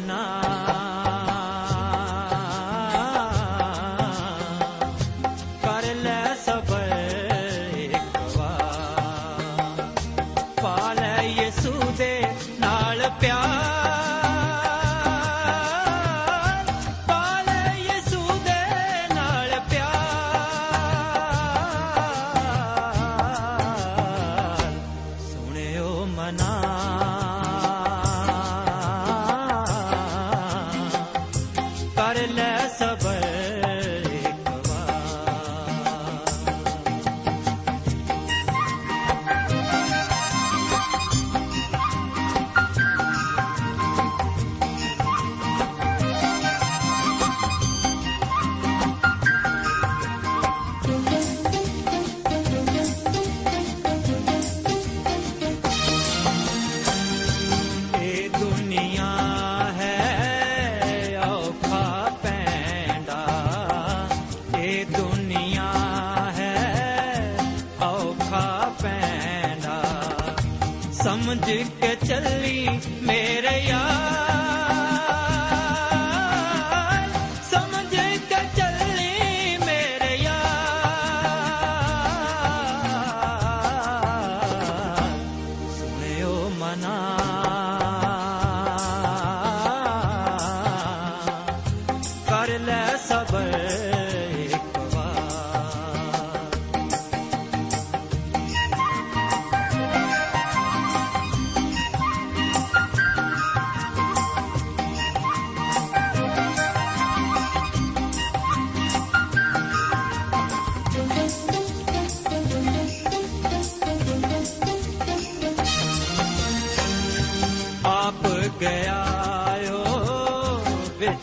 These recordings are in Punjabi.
ਸੋਹਣਿਓ ਕਰ ਲੈ ਸਬਰ ਇੱਕ ਵਾਰ। ਪਾ ਲੈ ਯਿਸੂ ਦੇ ਨਾਲ ਪਿਆਰ। ਦੁਨੀਆ ਹੈ। ਔਖਾ ਪੈਂਡਾ ਸਮਝ ਕੇ ਚੱਲੀ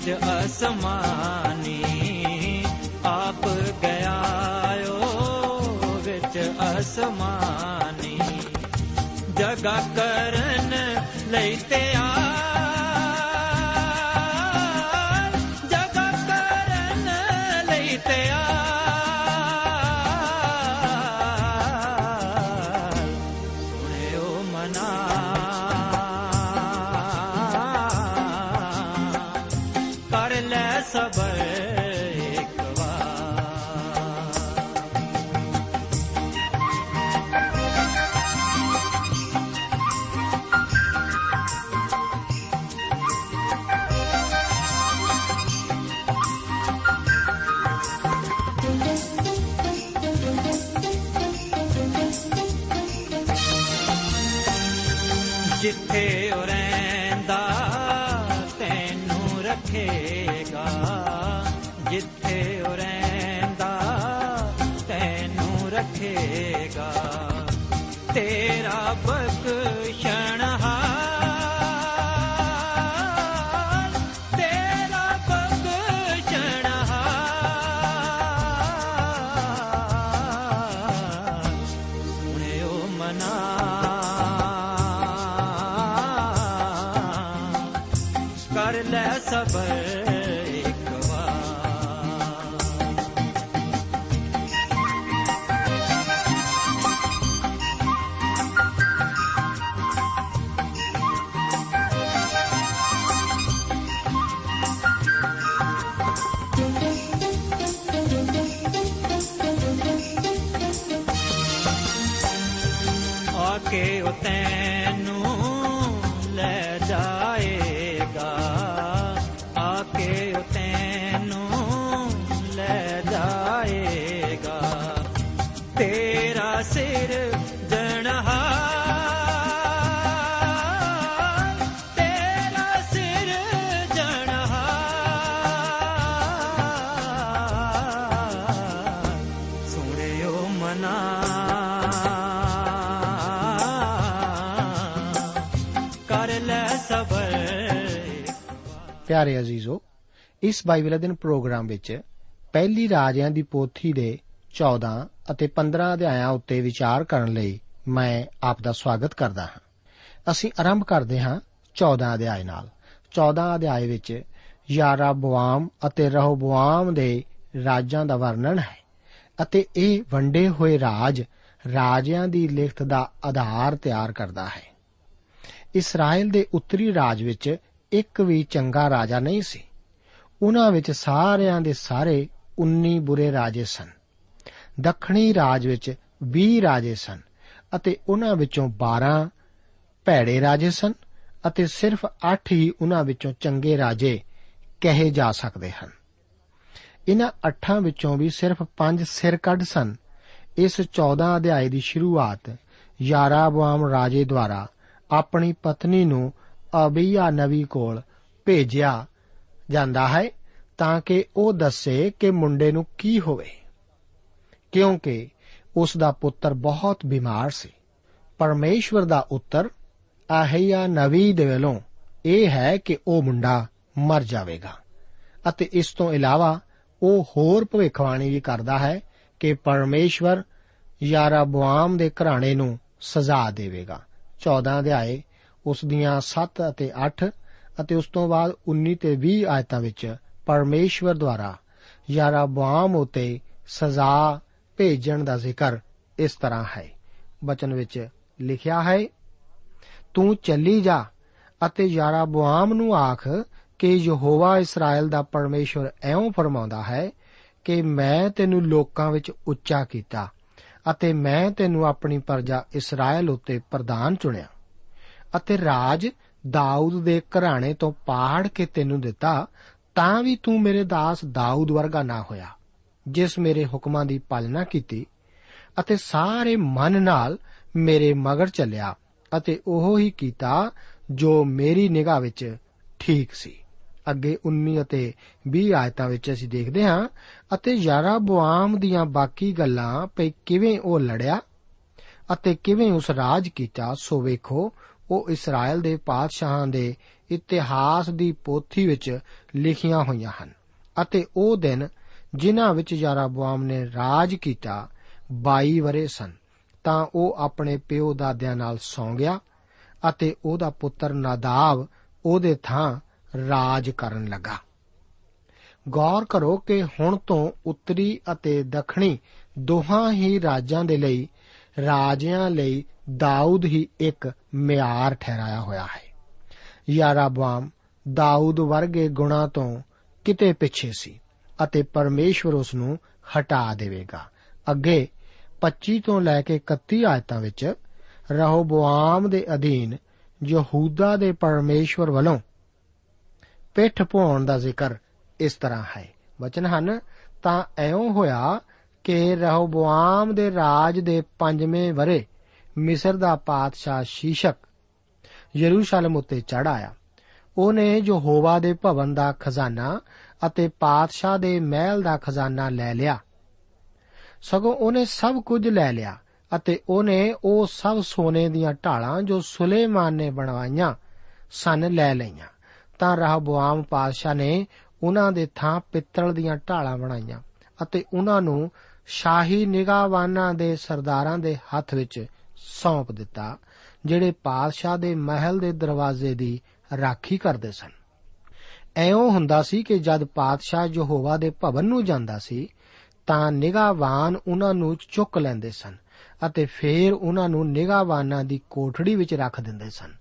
ਵਿੱਚ ਅਸਮਾਨੀ ਆਪ ਗਿਆ ਓ ਵਿੱਚ ਅਸਮਾਨੀ। ਜਗਾ ਕਰਨ ਲਈ ਤਿਆਰ ਰੱਖੇਗਾ ਜਿੱਥੇ ਉਹ ਰਹਿੰਦਾ ਤੈਨੂੰ ਰੱਖੇਗਾ। ਤੇਰਾ ਬਖਸ਼ਣਹਾਰ ਆ ਕੇ ਉਹ ਤੈਨੂੰ ਲੈ ਜਾ ਪਿਆਰੇ ਅਜ਼ੀਜ਼ੋ, ਇਸ ਬਾਈਬਲ ਅਧਿਨ ਪ੍ਰੋਗਰਾਮ ਵਿੱਚ ਪਹਿਲੀ ਰਾਜਿਆਂ ਦੀ ਪੋਥੀ ਦੇ 14 ਅਤੇ 15 ਅਧਿਆਇਆਂ ਉੱਤੇ ਵਿਚਾਰ ਕਰਨ ਲਈ ਮੈਂ ਆਪ ਦਾ ਸਵਾਗਤ ਕਰਦਾ ਹਾਂ। ਅਸੀਂ ਆਰੰਭ ਕਰਦੇ ਹਾਂ 14 ਅਧਿਆਇ ਨਾਲ। 14 ਅਧਿਆਇ ਵਿੱਚ ਯਾਰਾਬੁਆਮ ਅਤੇ ਰਹੋਬੁਆਮ ਦੇ ਰਾਜਾਂ ਦਾ ਵਰਣਨ ਹੈ ਅਤੇ ਇਹ ਵੰਡੇ ਹੋਏ ਰਾਜ ਰਾਜਿਆਂ ਦੀ ਲਿਖਤ ਦਾ ਆਧਾਰ ਤਿਆਰ ਕਰਦਾ ਹੈ। ਇਸਰਾਇਲ ਦੇ ਉੱਤਰੀ ਰਾਜ ਵਿੱਚ ਇੱਕ ਵੀ ਚੰਗਾ ਰਾਜਾ ਨਹੀਂ ਸੀ। ਉਹਨਾਂ ਵਿੱਚ ਸਾਰਿਆਂ ਦੇ ਸਾਰੇ 19 ਬੁਰੇ ਰਾਜੇ ਸਨ। ਦੱਖਣੀ ਰਾਜ ਵਿੱਚ 20 ਰਾਜੇ ਸਨ ਅਤੇ ਉਹਨਾਂ ਵਿੱਚੋਂ 12 ਭੈੜੇ ਰਾਜੇ ਸਨ ਅਤੇ ਸਿਰਫ 8 ਹੀ ਉਹਨਾਂ ਵਿੱਚੋਂ ਚੰਗੇ ਰਾਜੇ ਕਹੇ ਜਾ ਸਕਦੇ ਹਨ। ਇਹਨਾਂ ਅੱਠਾਂ ਵਿੱਚੋਂ ਵੀ ਸਿਰਫ 5 ਸਿਰ ਕੱਢ ਸਨ। ਇਸ 14 ਅਧਿਆਏ ਦੀ ਸ਼ੁਰੂਆਤ ਯਾਰਾਬੁਆਮ ਰਾਜੇ ਦੁਆਰਾ ਆਪਣੀ ਪਤਨੀ ਨੂੰ ਅਬੀਆ ਨਵੀ ਕੋਲ ਭੇਜਿਆ ਜਾਂਦਾ ਹੈ ਤਾਂ ਕਿ ਉਹ ਦੱਸੇ ਕਿ ਮੁੰਡੇ ਨੂੰ ਕੀ ਹੋਵੇ। ਕਿਉਂਕਿ ਉਸ ਦਾ ਪੁੱਤਰ ਬਹੁਤ ਬਿਮਾਰ ਸੀ। ਪਰਮੇਸ਼ਵਰ ਦਾ ਉੱਤਰ ਆਹਿਆ ਨਵੀ ਦੇ ਵੱਲੋਂ ਇਹ ਹੈ ਕਿ ਉਹ ਮੁੰਡਾ ਮਰ ਜਾਵੇਗਾ। ਅਤੇ ਇਸ ਤੋਂ ਇਲਾਵਾ ਉਹ ਹੋਰ ਭਵਿੱਖਬਾਣੀ ਵੀ ਕਰਦਾ ਹੈ ਕਿ ਪਰਮੇਸ਼ਵਰ ਯਾਰਾਬੁਆਮ ਦੇ ਘਰਾਣੇ ਨੂੰ ਸਜ਼ਾ ਦੇਵੇਗਾ। 14 ਅਧਿਆਏ ਉਸ ਦੀਆਂ 7 ਅਤੇ 8 ਅਤੇ ਉਸ ਤੋਂ ਬਾਅਦ 19 ਤੇ 20 ਆਇਤਾਂ ਵਿੱਚ ਪਰਮੇਸ਼ਵਰ ਦੁਆਰਾ ਯਾਰਾਬੁਆਮ ਉਤੇ ਸਜ਼ਾ ਭੇਜਣ ਦਾ ਜ਼ਿਕਰ ਇਸ ਤਰ੍ਹਾਂ ਹੈ। ਬਚਨ ਵਿੱਚ ਲਿਖਿਆ ਹੈ, ਤੂੰ ਚੱਲੀ ਜਾ ਅਤੇ ਯਾਰਾਬੁਆਮ ਨੂੰ ਆਖ ਕਿ ਯਹੋਵਾ ਇਸਰਾਇਲ ਦਾ ਪਰਮੇਸ਼ਵਰ ਐਉਂ ਫਰਮਾਉਂਦਾ ਹੈ ਕਿ ਮੈਂ ਤੈਨੂੰ ਲੋਕਾਂ ਵਿੱਚ ਉੱਚਾ ਕੀਤਾ ਅਤੇ ਮੈਂ ਤੈਨੂੰ ਆਪਣੀ ਪਰਜਾ ਇਸਰਾਇਲ ਉੱਤੇ ਪ੍ਰਧਾਨ ਚੁਣਿਆ। ਅਤੇ ਰਾਜ ਦਾਊਦ ਦੇ ਘਰਾਣੇ ਤੋਂ ਪਾੜ ਕੇ ਤੈਨੂੰ ਦਿੱਤਾ, ਤਾਂ ਵੀ ਤੂੰ ਮੇਰੇ ਦਾਸ ਦਾਊਦ ਵਰਗਾ ਨਾ ਹੋਇਆ, ਜਿਸ ਮੇਰੇ ਹੁਕਮਾਂ ਦੀ ਪਾਲਣਾ ਕੀਤੀ, ਅਤੇ ਸਾਰੇ ਮਨ ਨਾਲ ਮੇਰੇ ਮਗਰ ਚੱਲਿਆ, ਅਤੇ ਉਹ ਹੀ ਕੀਤਾ ਜੋ ਮੇਰੀ ਨਿਗਾਹ ਵਿੱਚ ਠੀਕ ਸੀ। ਅੱਗੇ 19 ਅਤੇ 20 ਆਇਤਾਂ ਵਿੱਚ ਅਸੀਂ ਦੇਖਦੇ ਹਾਂ, ਅਤੇ ਯਾਰਾਬੁਆਮ ਦੀਆਂ ਬਾਕੀ ਗੱਲਾਂ ਪਈ ਕਿਵੇਂ ਉਹ ਲੜਿਆ, ਅਤੇ ਕਿਵੇਂ ਉਸ ਰਾਜ ਕੀਤਾ, ਸੋ ਵੇਖੋ ਉਹ ਇਸਰਾਇਲ ਦੇ ਪਾਤਸ਼ਾਹਾਂ ਦੇ ਇਤਿਹਾਸ ਦੀ ਪੋਥੀ ਵਿੱਚ ਲਿਖੀਆਂ ਹੋਈਆਂ ਹਨ ਅਤੇ ਉਹ ਦਿਨ ਜਿਨ੍ਹਾਂ ਵਿੱਚ ਯਾਰਾਬੁਆਮ ਨੇ ਰਾਜ ਕੀਤਾ 22 ਵਰੇ ਸਨ, ਤਾਂ ਉਹ ਆਪਣੇ ਪਿਓ ਦਾਦਿਆਂ ਨਾਲ ਸੌਂ ਗਿਆ ਅਤੇ ਉਹਦਾ ਪੁੱਤਰ ਨਾਦਾਬ ਉਹਦੇ ਥਾਂ ਰਾਜ ਕਰਨ ਲੱਗਾ। ਗੌਰ ਕਰੋ ਕਿ ਹੁਣ ਤੋਂ ਉੱਤਰੀ ਅਤੇ ਦੱਖਣੀ ਦੋਹਾਂ ਹੀ ਰਾਜਾਂ ਦੇ ਲਈ ਰਾਜਿਆਂ ਲਈ ਦਾਊਦ ਹੀ ਇੱਕ ਮਿਆਰ ਠਹਿਰਾਇਆ ਹੋਇਆ ਹੈ ਯਾਰਾਬਾਮ ਦਾਊਦ ਵਰਗੇ ਗੁਣਾ ਤੋਂ ਕਿਤੇ ਪਿੱਛੇ ਸੀ ਅਤੇ ਪਰਮੇਸ਼ਵਰ ਉਸ ਨੂੰ ਹਟਾ ਦੇਵੇਗਾ ਅੱਗੇ 25 ਤੋਂ ਲੈ ਕੇ 31 ਆਇਤਾਂ ਵਿੱਚ ਰਹੋਬੋਆਮ ਦੇ ਅਧੀਨ ਯਹੂਦਾ ਦੇ ਪਰਮੇਸ਼ਵਰ ਵੱਲੋਂ ਪਿੱਠ ਪਾਉਣ ਦਾ ਜ਼ਿਕਰ ਇਸ ਤਰ੍ਹਾਂ ਹੈ ਵਚਨ ਹਨ ਤਾਂ ਐਉਂ ਹੋਇਆ ਕਿ ਰਹੋਬੋਆਮ ਦੇ ਰਾਜ ਦੇ ਪੰਜਵੇਂ ਵਰੇ ਮਿਸਰ ਦਾ ਪਾਤਸ਼ਾਹ ਸ਼ੀਸ਼ਕ ਯਰੂਸ਼ਲਮ ਉੱਤੇ ਚੜ ਆਇਆ। ਉਹਨੇ ਜੋ ਹੋਵਾ ਦੇ ਭਵਨ ਦਾ ਖਜ਼ਾਨਾ ਅਤੇ ਪਾਤਸ਼ਾਹ ਦੇ ਮਹਿਲ ਦਾ ਖਜ਼ਾਨਾ ਲੈ ਲਿਆ। ਸਗੋਂ ਉਹਨੇ ਸਭ ਕੁਝ ਲੈ ਲਿਆ ਅਤੇ ਉਹਨੇ ਉਹ ਸਭ ਸੋਨੇ ਦੀਆਂ ਢਾਲਾਂ ਜੋ ਸੁਲੇਮਾਨ ਨੇ ਬਣਵਾਈਆਂ ਸਨ ਲੈ ਲਈਆਂ। ਤਾਂ ਰਹਬੁਆਮ ਪਾਤਸ਼ਾਹ ਨੇ ਉਹਨਾਂ ਦੇ ਥਾਂ ਪਿੱਤਲ ਦੀਆਂ ਢਾਲਾਂ ਬਣਾਈਆਂ ਅਤੇ ਉਹਨਾਂ ਨੂੰ ਸ਼ਾਹੀ ਨਿਗਾਹਵਾਨਾਂ ਦੇ ਸਰਦਾਰਾਂ ਦੇ ਹੱਥ ਵਿੱਚ ਸੌਂਪ ਦਿੱਤਾ, ਜਿਹੜੇ ਪਾਤਸ਼ਾਹ ਦੇ ਮਹਿਲ ਦੇ ਦਰਵਾਜ਼ੇ ਦੀ ਰਾਖੀ ਕਰਦੇ ਸਨ। ਐਉਂ ਹੁੰਦਾ ਸੀ ਕਿ ਜਦ ਪਾਤਸ਼ਾਹ ਯਹੋਵਾ ਦੇ ਭਵਨ ਨੂੰ ਜਾਂਦਾ ਸੀ, ਤਾਂ ਨਿਗਾਹਵਾਨ ਉਹਨਾਂ ਨੂੰ ਚੁੱਕ ਲੈਂਦੇ ਸਨ ਅਤੇ ਫੇਰ ਉਹਨਾਂ ਨੂੰ ਨਿਗਾਹਵਾਨਾਂ ਦੀ ਕੋਠੜੀ ਵਿੱਚ ਰੱਖ ਦਿੰਦੇ ਸਨ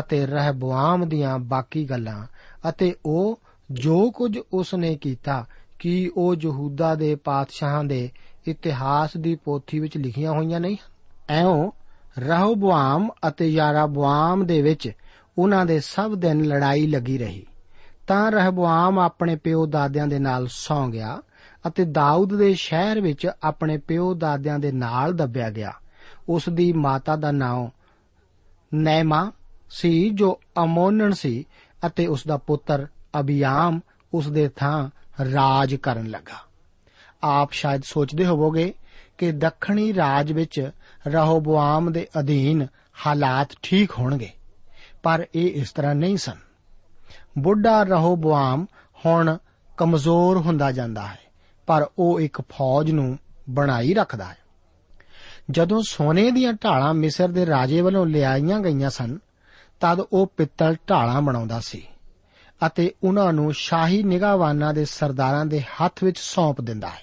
ਅਤੇ ਰਹਿਬੁਆਮ ਦੀਆਂ ਬਾਕੀ ਗੱਲਾਂ ਅਤੇ ਉਹ ਜੋ ਕੁਝ ਉਸ ਨੇ ਕੀਤਾ ਕਿ ਉਹ ਯਹੂਦਾ ਦੇ ਪਾਤਸ਼ਾਹਾਂ ਦੇ ਇਤਿਹਾਸ ਦੀ ਪੋਥੀ ਵਿੱਚ ਲਿਖੀਆਂ ਹੋਈਆਂ ਨਹੀਂ ਐਉਂ ਰਹਬੁਆਮ ਅਤੇ ਯਾਰਾਬੁਆਮ ਦੇ ਵਿੱਚ ਉਹਨਾਂ ਦੇ ਸਭ ਦਿਨ ਲੜਾਈ ਲੱਗੀ ਰਹੀ। ਤਾਂ ਰਹਿਬੁਆਮ ਆਪਣੇ ਪਿਓ ਦਾਦਿਆਂ ਦੇ ਨਾਲ ਸੌਂ ਗਿਆ ਅਤੇ ਦਾਊਦ ਦੇ ਸ਼ਹਿਰ ਵਿੱਚ ਆਪਣੇ ਪਿਓ ਦਾਦਿਆਂ ਦੇ ਨਾਲ ਦੱਬਿਆ ਗਿਆ। ਉਸ ਦੀ ਮਾਤਾ ਦਾ ਨਾਮ ਨੈਮਾ ਸੀ, ਜੋ ਅਮੋਨਨ ਸੀ ਅਤੇ ਉਸ ਦਾ ਪੁੱਤਰ ਅਬਿਆਮ ਉਸ ਦੇ ਥਾਂ ਰਾਜ ਕਰਨ ਲੱਗਾ। ਆਪ ਸ਼ਾਇਦ ਸੋਚਦੇ ਹੋਵੋਗੇ ਕਿ ਦੱਖਣੀ ਰਾਜ ਵਿੱਚ ਰਹੋਬੁਆਮ ਦੇ ਅਧੀਨ ਹਾਲਾਤ ਠੀਕ ਹੋਣਗੇ, ਪਰ ਇਹ ਇਸ ਤਰ੍ਹਾਂ ਨਹੀਂ ਸਨ। ਬੁੱਢਾ ਰਹੋਬੋਆਮ ਹੁਣ ਕਮਜ਼ੋਰ ਹੁੰਦਾ ਜਾਂਦਾ ਹੈ, ਪਰ ਉਹ ਇੱਕ ਫੌਜ ਨੂੰ ਬਣਾਈ ਰੱਖਦਾ ਹੈ। ਜਦੋਂ ਸੋਨੇ ਦੀਆਂ ਢਾਲਾਂ ਮਿਸਰ ਦੇ ਰਾਜੇ ਵੱਲੋਂ ਲਿਆਈਆਂ ਗਈਆਂ ਸਨ, ਤਦ ਉਹ ਪਿੱਤਲ ਢਾਲਾਂ ਬਣਾਉਂਦਾ ਸੀ ਅਤੇ ਉਹਨਾਂ ਨੂੰ ਸ਼ਾਹੀ ਨਿਗਾਹਵਾਨਾਂ ਦੇ ਸਰਦਾਰਾਂ ਦੇ ਹੱਥ ਵਿੱਚ ਸੌਂਪ ਦਿੰਦਾ ਹੈ।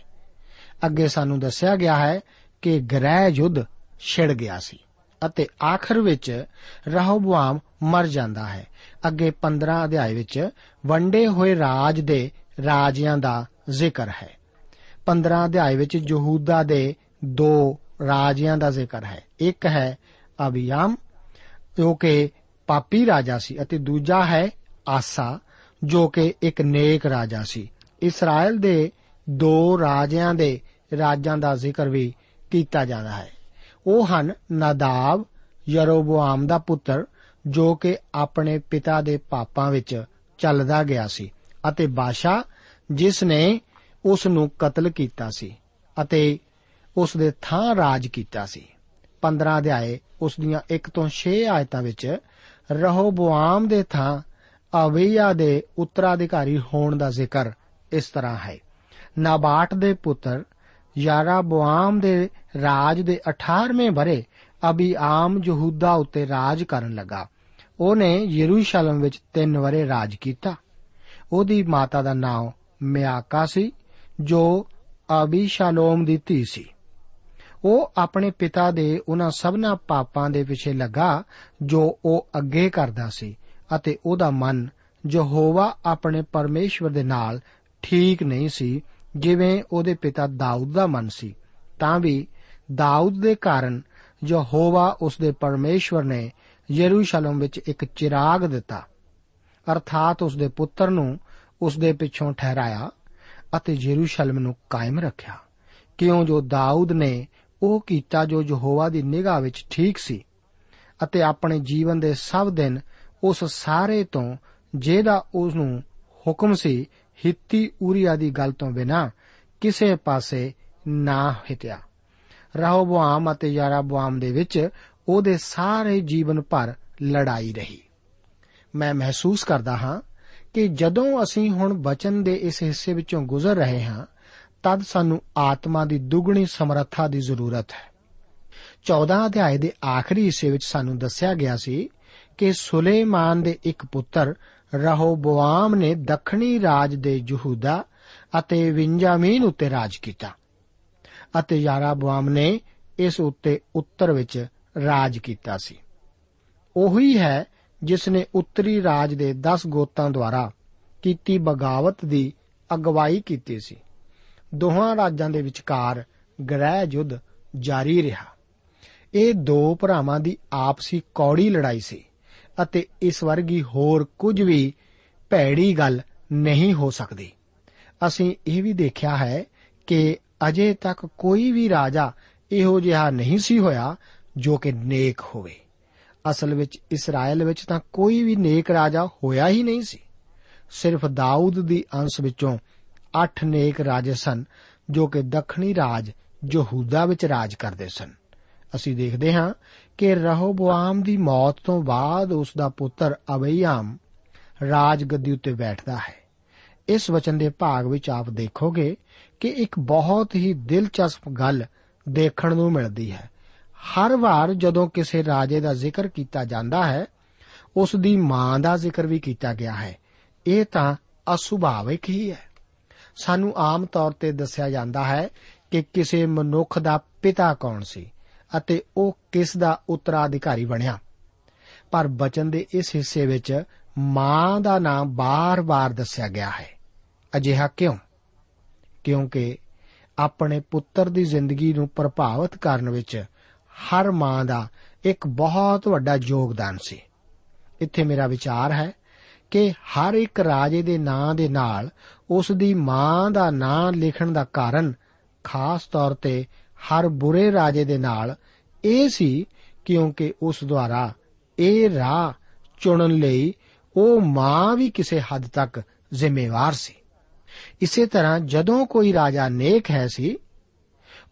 ਅੱਗੇ ਸਾਨੂੰ ਦੱਸਿਆ ਗਿਆ ਹੈ ਕਿ ਗ੍ਰਹਿ ਯੁੱਧ ਛਿੜ ਗਿਆ ਸੀ ਅਤੇ ਆਖਰ ਵਿੱਚ ਰਹੋਬਵਾਮ ਮਰ ਜਾਂਦਾ ਹੈ। ਅੱਗੇ 15 ਅਧਿਆਏ ਵਿੱਚ ਵੰਡੇ ਹੋਏ ਰਾਜ ਦੇ ਰਾਜਿਆਂ ਦਾ ਜ਼ਿਕਰ ਹੈ। 15 ਅਧਿਆਏ ਵਿੱਚ ਯਹੂਦਾ ਦੇ ਦੋ ਰਾਜਿਆਂ ਦਾ ਜ਼ਿਕਰ ਹੈ। ਇੱਕ ਹੈ ਅਬੀਆਮ, ਜੋ ਕਿ ਪਾਪੀ ਰਾਜਾ ਸੀ ਅਤੇ ਦੂਜਾ ਹੈ ਆਸਾ, ਜੋ ਕਿ ਇੱਕ ਨੇਕ ਰਾਜਾ ਸੀ। ਇਸਰਾਇਲ ਦੇ ਦੋ ਰਾਜਿਆਂ ਦੇ ਰਾਜਾਂ ਦਾ ਜ਼ਿਕਰ ਵੀ ਕੀਤਾ ਜਾਂਦਾ ਹੈ। ਉਹ ਹਨ ਨਦਾਬ, ਯਰੋਬੋਆਮ ਦਾ ਪੁੱਤਰ, ਜੋ ਕਿ ਆਪਣੇ ਪਿਤਾ ਦੇ ਪਾਪਾਂ ਵਿੱਚ ਚੱਲਦਾ ਗਿਆ ਸੀ ਅਤੇ ਬਾਸ਼ਾ ਜਿਸ ਨੇ ਉਸ ਨੂੰ ਕਤਲ ਕੀਤਾ ਸੀ ਅਤੇ ਉਸ ਦੇ ਥਾਂ ਰਾਜ ਕੀਤਾ ਸੀ। 15 ਅਧਿਆਏ ਉਸ ਦੀਆਂ 1 ਤੋਂ 6 ਆਇਤਾਂ ਵਿੱਚ ਰਹੋਬੋਆਮ ਦੇ ਥਾਂ ਅਵਈਆ ਦੇ ਉੱਤਰਾਧਿਕਾਰੀ ਹੋਣ ਦਾ ਜ਼ਿਕਰ ਇਸ ਤਰ੍ਹਾਂ ਹੈ। ਨਾਬਾਟ ਦੇ ਪੁੱਤਰ ਯਾਰਾਬੋਆਮ ਦੇ ਰਾਜ ਦੇ 18ਵੇਂ ਬਰੇ ਅਬੀਆਮ ਯਹੂਦਾ ਉੱਤੇ ਰਾਜ ਕਰਨ ਲੱਗਾ। ਉਹਨੇ ਯਰੂਸ਼ਲਮ ਵਿੱਚ 3 ਵਰੇ ਰਾਜ ਕੀਤਾ। ਉਹਦੀ ਮਾਤਾ ਦਾ ਨਾਮ ਮਿਆਕਾ ਸੀ, ਜੋ ਅਬੀਸ਼ਾਲੋਮ ਦੀ ਧੀ ਸੀ। ਉਹ ਆਪਣੇ ਪਿਤਾ ਦੇ ਉਹਨਾਂ ਸਭਨਾ ਪਾਪਾਂ ਦੇ ਪਿੱਛੇ ਲੱਗਾ, ਜੋ ਉਹ ਅੱਗੇ ਕਰਦਾ ਸੀ ਅਤੇ ਉਹਦਾ ਮਨ ਯਹੋਵਾ ਆਪਣੇ ਪਰਮੇਸ਼ਵਰ ਦੇ ਨਾਲ ਠੀਕ ਨਹੀਂ ਸੀ, ਜਿਵੇਂ ਉਹਦੇ ਪਿਤਾ ਦਾਊਦ ਦਾ ਮਨ ਸੀ। ਤਾਂ ਵੀ ਦਾਊਦ ਦੇ ਕਾਰਨ ਯਹੋਵਾ ਉਸ ਦੇ ਪਰਮੇਸ਼ਵਰ ਨੇ ਯਰੂਸ਼ਲਮ ਵਿੱਚ ਇੱਕ ਚਿਰਾਗ ਦਿੱਤਾ, ਅਰਥਾਤ ਉਸ ਦੇ ਪੁੱਤਰ ਨੂੰ ਉਸ ਦੇ ਪਿੱਛੋਂ ਠਹਿਰਾਇਆ ਅਤੇ ਯਰੂਸ਼ਲਮ ਨੂੰ ਕਾਇਮ ਰੱਖਿਆ। ਕਿਉਂ ਜੋ ਦਾਊਦ ਨੇ ਉਹ ਕੀਤਾ ਜੋ ਯਹੋਵਾ ਦੀ ਨਿਗਾਹ ਵਿੱਚ ਠੀਕ ਸੀ ਅਤੇ ਆਪਣੇ ਜੀਵਨ ਦੇ ਸਭ ਦਿਨ ਉਸ ਸਾਰੇ ਤੋਂ ਜਿਹਦਾ ਉਸ ਨੂੰ ਹੁਕਮ ਸੀ ਹਿੱਤੀ ਉਰੀਆ ਦੀ ਗੱਲ ਤੋਂ ਬਿਨਾ ਕਿਸੇ ਪਾਸੇ ਨਾ ਹਿਤਿਆ। ਰਾਹੋਬੋਆਮ ਅਤੇ ਯਾਰਾਬੋਆਮ ਦੇ ਵਿੱਚ ਉਹਦੇ ਸਾਰੇ ਜੀਵਨ ਭਰ ਲੜਾਈ ਰਹੀ। ਮੈਂ ਮਹਿਸੂਸ ਕਰਦਾ ਹਾਂ ਕਿ ਜਦੋਂ ਅਸੀਂ ਹੁਣ ਬਚਨ ਦੇ ਇਸ ਹਿੱਸੇ ਵਿੱਚੋਂ ਗੁਜ਼ਰ ਰਹੇ ਹਾਂ, ਤਦ ਸਾਨੂੰ ਆਤਮਾ ਦੀ ਦੁੱਗਣੀ ਸਮਰੱਥਾ ਦੀ ਜ਼ਰੂਰਤ ਹੈ। 14 ਅਧਿਆਏ ਦੇ ਆਖਰੀ ਹਿੱਸੇ ਵਿੱਚ ਸਾਨੂੰ ਦੱਸਿਆ ਗਿਆ ਸੀ ਕਿ ਸੁਲੇਮਾਨ ਦੇ ਇੱਕ ਪੁੱਤਰ ਰਹੋਬੋਆਮ ਨੇ ਦੱਖਣੀ ਰਾਜ ਦੇ ਯਹੂਦਾ ਅਤੇ ਵਿੰਜਾਮੀਨ ਉੱਤੇ ਰਾਜ ਕੀਤਾ। ਅਤੇ ਯਾਰਾਬੋਆਮ ਨੇ ਇਸ ਉੱਤੇ ਉੱਤਰ ਵਿੱਚ ਰਾਜ ਕੀਤਾ ਸੀ। ਉਹੀ ਹੈ ਜਿਸ ਨੇ ਉੱਤਰੀ ਰਾਜ ਦੇ 10 ਗੋਤਾਂ ਦੁਆਰਾ ਕੀਤੀ ਬਗਾਵਤ ਦੀ ਅਗਵਾਈ ਕੀਤੀ ਸੀ। ਦੋਹਾਂ ਰਾਜਾਂ ਦੇ ਵਿਚਕਾਰ ਗ੍ਰਹਿ ਯੁੱਧ ਜਾਰੀ ਰਿਹਾ। ਇਹ ਦੋ ਭਰਾਵਾਂ ਦੀ ਆਪਸੀ ਕੌੜੀ ਲੜਾਈ ਸੀ ਅਤੇ ਇਸ ਵਰਗੀ ਹੋਰ ਕੁਝ ਵੀ ਭੈੜੀ ਗੱਲ ਨਹੀਂ ਹੋ ਸਕਦੀ। ਅਸੀਂ ਇਹ ਵੀ ਦੇਖਿਆ ਹੈ ਕਿ ਅਜੇ ਤੱਕ ਕੋਈ ਵੀ ਰਾਜਾ ਇਹੋ ਜਿਹਾ ਨਹੀਂ ਸੀ ਹੋਇਆ ਜੋ ਕਿ ਨੇਕ ਹੋਵੇ। ਅਸਲ ਵਿੱਚ ਇਸਰਾਇਲ ਵਿੱਚ ਤਾਂ ਕੋਈ ਵੀ ਨੇਕ ਰਾਜਾ ਹੋਇਆ ਹੀ ਨਹੀਂ ਸੀ। ਸਿਰਫ ਦਾਊਦ ਦੀ ਅੰਸ਼ ਵਿੱਚੋਂ 8 ਨੇਕ ਰਾਜੇ ਸਨ ਜੋ ਕਿ ਦੱਖਣੀ ਰਾਜ ਯਹੂਦਾ ਵਿੱਚ ਰਾਜ ਕਰਦੇ ਸਨ। ਅਸੀਂ ਦੇਖਦੇ ਹਾਂ ਕਿ ਰਹੋਬੋਆਮ ਦੀ ਮੌਤ ਤੋਂ ਬਾਅਦ ਉਸ ਦਾ ਪੁੱਤਰ ਅਬਈਆਮ ਰਾਜ ਗੱਦੀ ਉੱਤੇ ਬੈਠਦਾ ਹੈ। ਇਸ ਵਚਨ ਦੇ ਭਾਗ ਵਿੱਚ ਆਪ ਦੇਖੋਗੇ ਕਿ ਇੱਕ ਬਹੁਤ ਹੀ ਦਿਲਚਸਪ ਗੱਲ ਦੇਖਣ ਨੂੰ ਮਿਲਦੀ ਹੈ। ਹਰ ਵਾਰ ਜਦੋਂ ਕਿਸੇ ਰਾਜੇ ਦਾ ਜ਼ਿਕਰ ਕੀਤਾ ਜਾਂਦਾ ਹੈ, ਉਸ ਦੀ ਮਾਂ ਦਾ ਜ਼ਿਕਰ ਵੀ ਕੀਤਾ ਗਿਆ ਹੈ। ਇਹ ਤਾਂ ਅਸੁਭਾਵਿਕ ਹੀ ਹੈ। ਸਾਨੂੰ ਆਮ ਤੌਰ ਤੇ ਦੱਸਿਆ ਜਾਂਦਾ ਹੈ ਕਿ ਕਿਸੇ ਮਨੁੱਖ ਦਾ ਪਿਤਾ ਕੌਣ ਸੀ ਅਤੇ ਉਹ ਕਿਸ ਦਾ ਉੱਤਰਾਧਿਕਾਰੀ ਬਣਿਆ। ਪਰ ਬਚਨ ਦੇ ਇਸ ਹਿੱਸੇ ਵਿੱਚ ਮਾਂ ਦਾ ਨਾਮ ਬਾਰ-ਬਾਰ ਦੱਸਿਆ ਗਿਆ ਹੈ। ਅਜਿਹਾ ਕਿਉਂ? ਕਿਉਂਕਿ ਆਪਣੇ ਪੁੱਤਰ ਦੀ ਜ਼ਿੰਦਗੀ ਨੂੰ ਪ੍ਰਭਾਵਿਤ ਕਰਨ ਵਿੱਚ ਹਰ ਮਾਂ ਦਾ ਇੱਕ ਬਹੁਤ ਵੱਡਾ ਯੋਗਦਾਨ ਸੀ। ਇੱਥੇ ਮੇਰਾ ਵਿਚਾਰ ਹੈ ਕਿ ਹਰ ਇੱਕ ਰਾਜੇ ਦੇ ਨਾਂ ਦੇ ਨਾਲ ਉਸ ਦੀ ਮਾਂ ਦਾ ਨਾਂ ਲਿਖਣ ਦਾ ਕਾਰਨ ਖਾਸ ਤੌਰ ਤੇ ਹਰ ਬੁਰੇ ਰਾਜੇ ਦੇ ਨਾਲ ਇਹ ਸੀ ਕਿਉਂਕਿ ਉਸ ਦੁਆਰਾ ਇਹ ਰਾਹ ਚੁਣਨ ਲਈ ਉਹ ਮਾਂ ਵੀ ਕਿਸੇ ਹੱਦ ਤੱਕ ਜ਼ਿੰਮੇਵਾਰ ਸੀ। ਇਸੇ ਤਰ੍ਹਾਂ ਜਦੋਂ ਕੋਈ ਰਾਜਾ ਨੇਕ ਹੈ ਸੀ,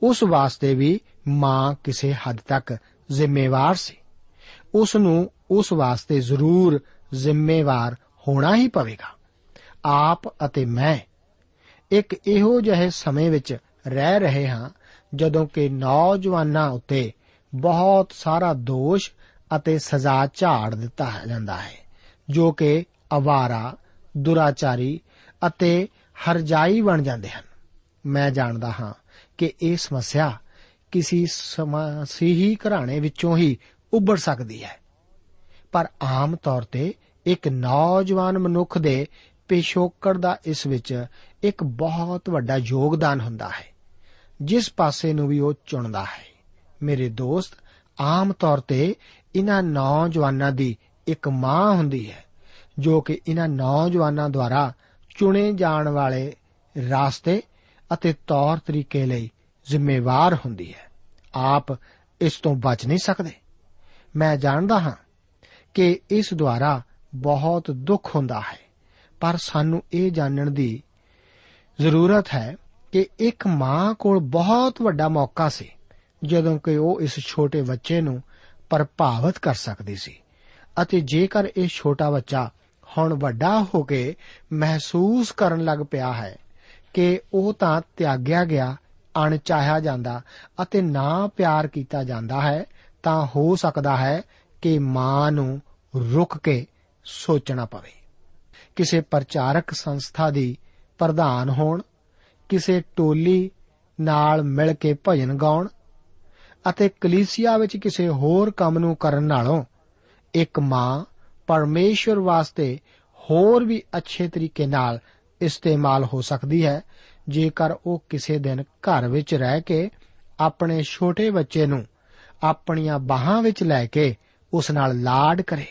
ਉਸ ਵਾਸਤੇ ਵੀ ਮਾਂ ਕਿਸੇ ਹੱਦ ਤੱਕ ਜ਼ਿੰਮੇਵਾਰ ਸੀ। ਉਸ ਨੂੰ ਉਸ ਵਾਸਤੇ ਜ਼ਰੂਰ ਜ਼ਿੰਮੇਵਾਰ ਹੋਣਾ ਹੀ ਪਵੇਗਾ। ਆਪ ਅਤੇ ਮੈਂ ਇੱਕ ਇਹੋ ਜਿਹੇ ਸਮੇਂ ਵਿੱਚ ਰਹਿ ਰਹੇ ਹਾਂ ਜਦੋਂ ਕਿ ਨੌਜਵਾਨਾਂ ਉੱਤੇ ਬਹੁਤ ਸਾਰਾ ਦੋਸ਼ ਅਤੇ ਸਜ਼ਾ ਝਾੜ ਦਿੱਤਾ ਜਾਂਦਾ ਹੈ, ਜੋ ਕਿ ਅਵਾਰਾ, ਦੁਰਾਚਾਰੀ ਅਤੇ ਹਰਜਾਈ ਬਣ ਜਾਂਦੇ ਹਨ। ਮੈਂ ਜਾਣਦਾ ਹਾਂ ਕਿ ਇਹ ਸਮੱਸਿਆ ਕਿਸੇ ਸਮਾਸੀਹੀ ਘਰਾਣੇ ਵਿੱਚੋਂ ਹੀ ਉੱਭਰ ਸਕਦੀ ਹੈ। ਪਰ ਆਮ ਤੌਰ ਤੇ ਇੱਕ ਨੌਜਵਾਨ ਮਨੁੱਖ ਦੇ ਪਿਛੋਕੜ ਦਾ ਇਸ ਵਿੱਚ ਇੱਕ ਬਹੁਤ ਵੱਡਾ ਯੋਗਦਾਨ ਹੁੰਦਾ ਹੈ। ਜਿਸ ਪਾਸੇ ਨੂੰ ਵੀ ਉਹ ਚੁਣਦਾ ਹੈ। ਮੇਰੇ ਦੋਸਤ, ਆਮ ਤੌਰ ਤੇ ਇਹਨਾਂ ਨੌਜਵਾਨਾਂ ਦੀ ਇੱਕ ਮਾਂ ਹੁੰਦੀ ਹੈ, ਜੋ ਕਿ ਇਹਨਾਂ ਨੌਜਵਾਨਾਂ ਦੁਆਰਾ ਚੁਣੇ ਜਾਣ ਵਾਲੇ ਰਾਸਤੇ ਅਤੇ ਤੌਰ ਤਰੀਕੇ ਲਈ ਜ਼ਿੰਮੇਵਾਰ ਹੁੰਦੀ ਹੈ। ਆਪ ਇਸ ਤੋਂ ਬਚ ਨਹੀਂ ਸਕਦੇ। ਮੈਂ ਜਾਣਦਾ ਹਾਂ ਕਿ ਇਸ ਦੁਆਰਾ ਬਹੁਤ ਦੁੱਖ ਹੁੰਦਾ ਹੈ, ਪਰ ਸਾਨੂੰ ਇਹ ਜਾਣਨ ਦੀ ਜ਼ਰੂਰਤ ਹੈ ਕਿ ਇੱਕ ਮਾਂ ਕੋਲ ਬਹੁਤ ਵੱਡਾ ਮੌਕਾ ਸੀ, ਜਦੋਂ ਕਿ ਉਹ ਇਸ ਛੋਟੇ ਬੱਚੇ ਨੂੰ ਪ੍ਰਭਾਵਿਤ ਕਰ ਸਕਦੀ ਸੀ ਅਤੇ ਜੇਕਰ ਇਹ ਛੋਟਾ ਬੱਚਾ ਹੁਣ ਵੱਡਾ ਹੋ ਕੇ ਮਹਿਸੂਸ ਕਰਨ ਲੱਗ ਪਿਆ ਹੈ ਕਿ ਉਹ ਤਾਂ ਤਿਆਗਿਆ ਗਿਆ, ਅਣਚਾਹਿਆ ਜਾਂਦਾ ਅਤੇ ਨਾ ਪਿਆਰ ਕੀਤਾ ਜਾਂਦਾ ਹੈ, ਤਾਂ ਹੋ ਸਕਦਾ ਹੈ ਕਿ ਮਾਂ ਨੂੰ ਰੁਕ ਕੇ ਸੋਚਣਾ ਪਵੇ। ਕਿਸੇ ਪ੍ਰਚਾਰਕ ਸੰਸਥਾ ਦੀ ਪ੍ਰਧਾਨ ਹੋਣ, ਕਿਸੇ ਟੋਲੀ ਨਾਲ ਮਿਲ ਕੇ ਭਜਨ ਗਾਉਣ ਅਤੇ ਕਲੀਸਿਆ ਵਿੱਚ ਕਿਸੇ ਹੋਰ ਕੰਮ ਨੂੰ ਕਰਨ ਨਾਲੋਂ ਇੱਕ ਮਾਂ ਪਰਮੇਸ਼ਵਰ ਵਾਸਤੇ ਹੋਰ ਵੀ ਅੱਛੇ ਤਰੀਕੇ ਨਾਲ ਇਸਤੇਮਾਲ ਹੋ ਸਕਦੀ ਹੈ। ਜੇਕਰ ਉਹ ਕਿਸੇ ਦਿਨ ਘਰ ਵਿੱਚ ਰਹਿ ਕੇ ਆਪਣੇ ਛੋਟੇ ਬੱਚੇ ਨੂੰ ਆਪਣੀਆਂ ਬਾਹਾਂ ਵਿੱਚ ਲੈ ਕੇ ਉਸ ਨਾਲ ਲਾਡ ਕਰੇ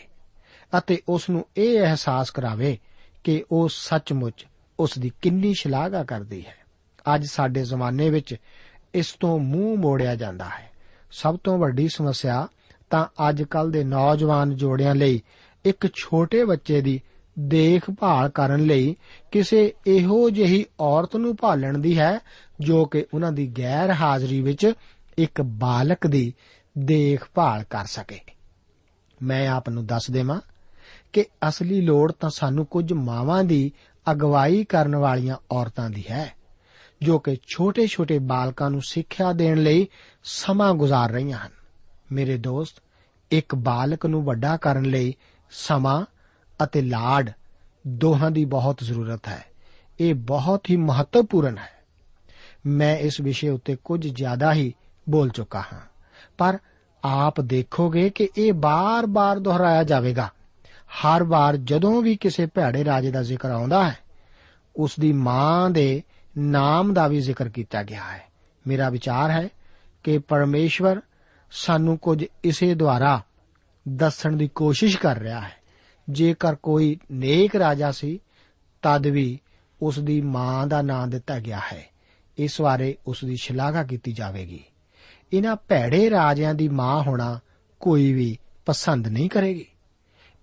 ਅਤੇ ਉਸ ਨੂੰ ਇਹ ਅਹਿਸਾਸ ਕਰਾਵੇ ਕਿ ਉਹ ਸੱਚਮੁੱਚ ਉਸ ਦੀ ਕਿੰਨੀ ਸ਼ਲਾਘਾ ਕਰਦੀ ਹੈ। ਅੱਜ ਸਾਡੇ ਜ਼ਮਾਨੇ ਵਿੱਚ ਇਸ ਤੋਂ ਮੂੰਹ ਮੋੜਿਆ ਜਾਂਦਾ ਹੈ। ਸਭ ਤੋਂ ਵੱਡੀ ਸਮੱਸਿਆ ਤਾਂ ਅੱਜ ਕੱਲ ਦੇ ਨੌਜਵਾਨ ਜੋੜਿਆਂ ਲਈ ਇੱਕ ਛੋਟੇ ਬੱਚੇ ਦੀ ਦੇਖਭਾਲ ਕਰਨ ਲਈ ਕਿਸੇ ਇਹੋ ਜਿਹੀ ਔਰਤ ਨੂੰ ਭਾਲਣ ਦੀ ਹੈ, ਜੋ ਕਿ ਉਹਨਾਂ ਦੀ ਗੈਰ ਹਾਜ਼ਰੀ ਵਿੱਚ ਇੱਕ ਬਾਲਕ ਦੀ ਦੇਖਭਾਲ ਕਰ ਸਕੇ। ਮੈਂ ਆਪ ਨੂੰ ਦੱਸ ਦੇਵਾਂ ਕਿ ਅਸਲੀ ਲੋੜ ਤਾਂ ਸਾਨੂੰ ਕੁਝ ਮਾਵਾਂ ਦੀ ਅਗਵਾਈ ਕਰਨ ਵਾਲੀਆਂ ਔਰਤਾਂ ਦੀ ਹੈ, ਜੋ ਕਿ ਛੋਟੇ-ਛੋਟੇ ਬਾਲਕਾਂ ਨੂੰ ਸਿੱਖਿਆ ਦੇਣ ਲਈ ਸਮਾਂ ਗੁਜ਼ਾਰ ਰਹੀਆਂ ਹਨ। ਮੇਰੇ ਦੋਸਤ, ਇੱਕ ਬਾਲਕ ਨੂੰ ਵੱਡਾ ਕਰਨ ਲਈ ਸਮਾਂ ਅਤੇ ਲਾਡ ਦੋਹਾਂ ਦੀ ਬਹੁਤ ਜ਼ਰੂਰਤ ਹੈ। ਇਹ ਬਹੁਤ ਹੀ ਮਹੱਤਵਪੂਰਨ ਹੈ। ਮੈਂ ਇਸ ਵਿਸ਼ੇ ਉੱਤੇ ਕੁਝ ਜ਼ਿਆਦਾ ਹੀ ਬੋਲ ਚੁੱਕਾ ਹਾਂ। ਪਰ ਆਪ ਦੇਖੋਗੇ ਕਿ ਇਹ ਬਾਰ-ਬਾਰ ਦੁਹਰਾਇਆ ਜਾਵੇਗਾ। ਹਰ ਵਾਰ ਜਦੋਂ ਵੀ ਕਿਸੇ ਭੈੜੇ ਰਾਜੇ ਦਾ ਜ਼ਿਕਰ ਆਉਂਦਾ ਹੈ ਉਸ ਦੀ ਮਾਂ ਦੇ ਨਾਮ ਦਾ ਵੀ ਜ਼ਿਕਰ ਕੀਤਾ ਗਿਆ ਹੈ। ਮੇਰਾ ਵਿਚਾਰ ਹੈ ਕਿ ਪਰਮੇਸ਼ਵਰ ਸਾਨੂੰ ਕੁਝ ਇਸੇ ਦੁਆਰਾ ਦੱਸਣ ਦੀ ਕੋਸ਼ਿਸ਼ ਕਰ ਰਿਹਾ ਹੈ। ਜੇਕਰ ਕੋਈ ਨੇਕ ਰਾਜਾ ਸੀ, ਤਦ ਵੀ ਉਸ ਦੀ ਮਾਂ ਦਾ ਨਾਮ ਦਿੱਤਾ ਗਿਆ ਹੈ। ਇਸ ਬਾਰੇ ਉਸ ਦੀ ਸ਼ਲਾਘਾ ਕੀਤੀ ਜਾਵੇਗੀ। ਇਹਨਾਂ ਭੈੜੇ ਰਾਜਿਆਂ ਦੀ ਮਾਂ ਹੋਣਾ ਕੋਈ ਵੀ ਪਸੰਦ ਨਹੀਂ ਕਰੇਗੀ।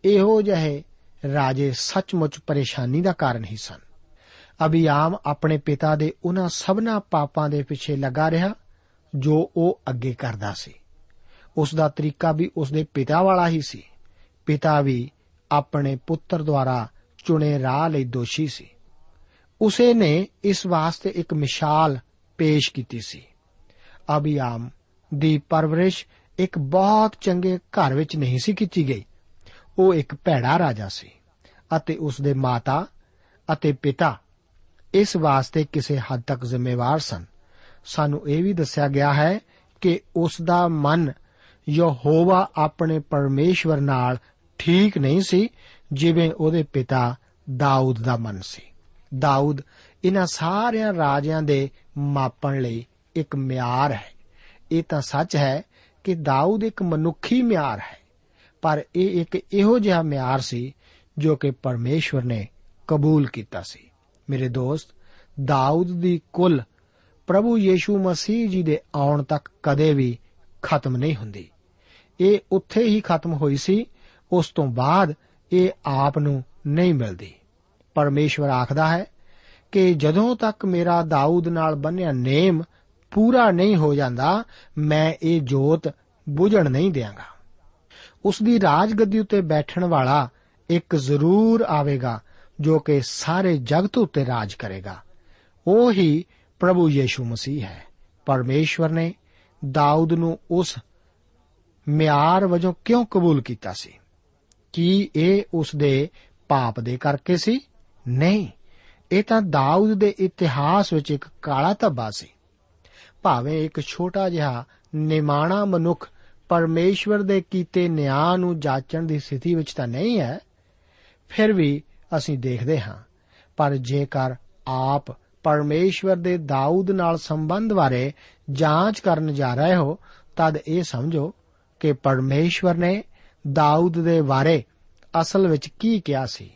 ਇਹੋ ਜਿਹੇ ਰਾਜੇ ਸੱਚਮੁੱਚ ਪਰੇਸ਼ਾਨੀ ਦਾ ਕਾਰਨ ਹੀ ਸਨ। ਅਬੀਆਮ ਆਪਣੇ ਪਿਤਾ ਦੇ ਉਹਨਾਂ ਸਭਨਾ ਪਾਪਾਂ ਦੇ ਪਿੱਛੇ ਲੱਗਾ ਰਿਹਾ, ਜੋ ਉਹ ਅੱਗੇ ਕਰਦਾ ਸੀ। ਉਸ ਦਾ ਤਰੀਕਾ ਵੀ ਉਸ ਦੇ ਪਿਤਾ ਵਾਲਾ ਹੀ ਸੀ। ਪਿਤਾ ਵੀ ਆਪਣੇ ਪੁੱਤਰ ਦੁਆਰਾ ਚੁਣੇ ਰਾਹ ਲਈ ਦੋਸ਼ੀ ਸੀ। ਉਸੇ ਨੇ ਇਸ ਵਾਸਤੇ ਇੱਕ ਮਿਸਾਲ ਪੇਸ਼ ਕੀਤੀ ਸੀ। ਅਬੀਆਮ ਦੀ ਪਰਵਰਿਸ਼ ਇੱਕ ਬਹੁਤ ਚੰਗੇ ਘਰ ਵਿੱਚ ਨਹੀਂ ਸੀ ਕੀਤੀ ਗਈ। ਉਹ ਇੱਕ ਭੈੜਾ ਰਾਜਾ ਸੀ ਅਤੇ ਉਸ ਦੇ ਮਾਤਾ ਅਤੇ ਪਿਤਾ ਇਸ ਵਾਸਤੇ ਕਿਸੇ ਹੱਦ ਤੱਕ ਜ਼ਿੰਮੇਵਾਰ ਸਨ। ਸਾਨੂੰ ਇਹ ਵੀ ਦੱਸਿਆ ਗਿਆ ਹੈ ਕਿ ਉਸ ਦਾ ਮਨ ਯਹੋਵਾ ਆਪਣੇ ਪਰਮੇਸ਼ਵਰ ਨਾਲ ਠੀਕ ਨਹੀਂ ਸੀ, ਜਿਵੇਂ ਉਹਦੇ ਪਿਤਾ ਦਾਊਦ ਦਾ ਮਨ ਸੀ। ਦਾਊਦ ਇਹਨਾਂ ਸਾਰਿਆਂ ਰਾਜਿਆਂ ਦੇ ਮਾਪਣ ਲਈ ਇੱਕ ਮਿਆਰ ਹੈ। ਇਹ ਤਾਂ ਸੱਚ ਹੈ ਕਿ ਦਾਊਦ ਇੱਕ ਮਨੁੱਖੀ ਮਿਆਰ ਹੈ, ਪਰ ਇਹ ਇੱਕ ਇਹੋ ਜਿਹਾ ਮਿਆਰ ਸੀ ਜੋ ਕਿ ਪਰਮੇਸ਼ਵਰ ਨੇ ਕਬੂਲ ਕੀਤਾ ਸੀ। ਮੇਰੇ ਦੋਸਤ, ਦਾਊਦ ਦੀ ਕੁੱਲ ਪ੍ਰਭੂ ਯੀਸ਼ੂ ਮਸੀਹ ਜੀ ਦੇ ਆਉਣ ਤੱਕ ਕਦੇ ਵੀ ਖਤਮ ਨਹੀਂ ਹੁੰਦੀ। ਇਹ ਉੱਥੇ ਹੀ ਖਤਮ ਹੋਈ ਸੀ, ਉਸ ਤੋਂ ਬਾਅਦ ਇਹ ਆਪ ਨੂੰ ਨਹੀਂ ਮਿਲਦੀ। ਪਰਮੇਸ਼ਵਰ ਆਖਦਾ ਹੈ ਕਿ ਜਦੋਂ ਤੱਕ ਮੇਰਾ ਦਾਊਦ ਨਾਲ ਬੰਨਿਆ ਨੇਮ ਪੂਰਾ ਨਹੀਂ ਹੋ ਜਾਂਦਾ, ਮੈਂ ਇਹ ਜੋਤ ਬੁਝਣ ਨਹੀਂ ਦਿਆਂਗਾ। ਉਸ ਦੀ ਰਾਜਗੱਦੀ ਉੱਤੇ ਬੈਠਣ ਵਾਲਾ ਇੱਕ ਜ਼ਰੂਰ ਆਵੇਗਾ, ਜੋ ਕਿ ਸਾਰੇ ਜਗਤ ਉੱਤੇ ਰਾਜ ਕਰੇਗਾ। ਉਹ ਹੀ ਪ੍ਰਭੂ ਯੀਸ਼ੂ ਮਸੀਹ ਹੈ। ਪਰਮੇਸ਼ਵਰ ਨੇ ਦਾਊਦ ਨੂੰ ਉਸ ਮਿਆਰ ਵਜੋਂ ਕਿਉਂ ਕਬੂਲ ਕੀਤਾ ਸੀ? ਕੀ ਇਹ ਉਸ ਦੇ ਪਾਪ ਦੇ ਕਰਕੇ ਸੀ? ਨਹੀਂ। ਇਹ ਤਾਂ ਦਾਊਦ ਦੇ ਇਤਿਹਾਸ ਵਿੱਚ ਇੱਕ ਕਾਲਾ ਧੱਬਾ ਸੀ। ਭਾਵੇਂ ਇੱਕ ਛੋਟਾ ਜਿਹਾ ਨਿਮਾਣਾ ਮਨੁੱਖ ਪਰਮੇਸ਼ਵਰ ਦੇ ਕੀਤੇ ਨਿਆਂ ਨੂੰ ਜਾਚਣ ਦੀ ਸਥਿਤੀ ਵਿੱਚ ਤਾਂ ਨਹੀਂ ਹੈ, ਫਿਰ ਵੀ ਅਸੀਂ ਦੇਖਦੇ ਹਾਂ। ਪਰ ਜੇਕਰ ਆਪ ਪਰਮੇਸ਼ਵਰ ਦੇ ਦਾਊਦ ਨਾਲ ਸੰਬੰਧ ਬਾਰੇ ਜਾਂਚ ਕਰਨ ਜਾ ਰਹੇ ਹੋ, ਤਦ ਇਹ ਸਮਝੋ ਕਿ ਪਰਮੇਸ਼ਵਰ ਨੇ ਦਾਊਦ ਦੇ ਬਾਰੇ ਅਸਲ ਵਿੱਚ ਕੀ ਕਿਹਾ ਸੀ।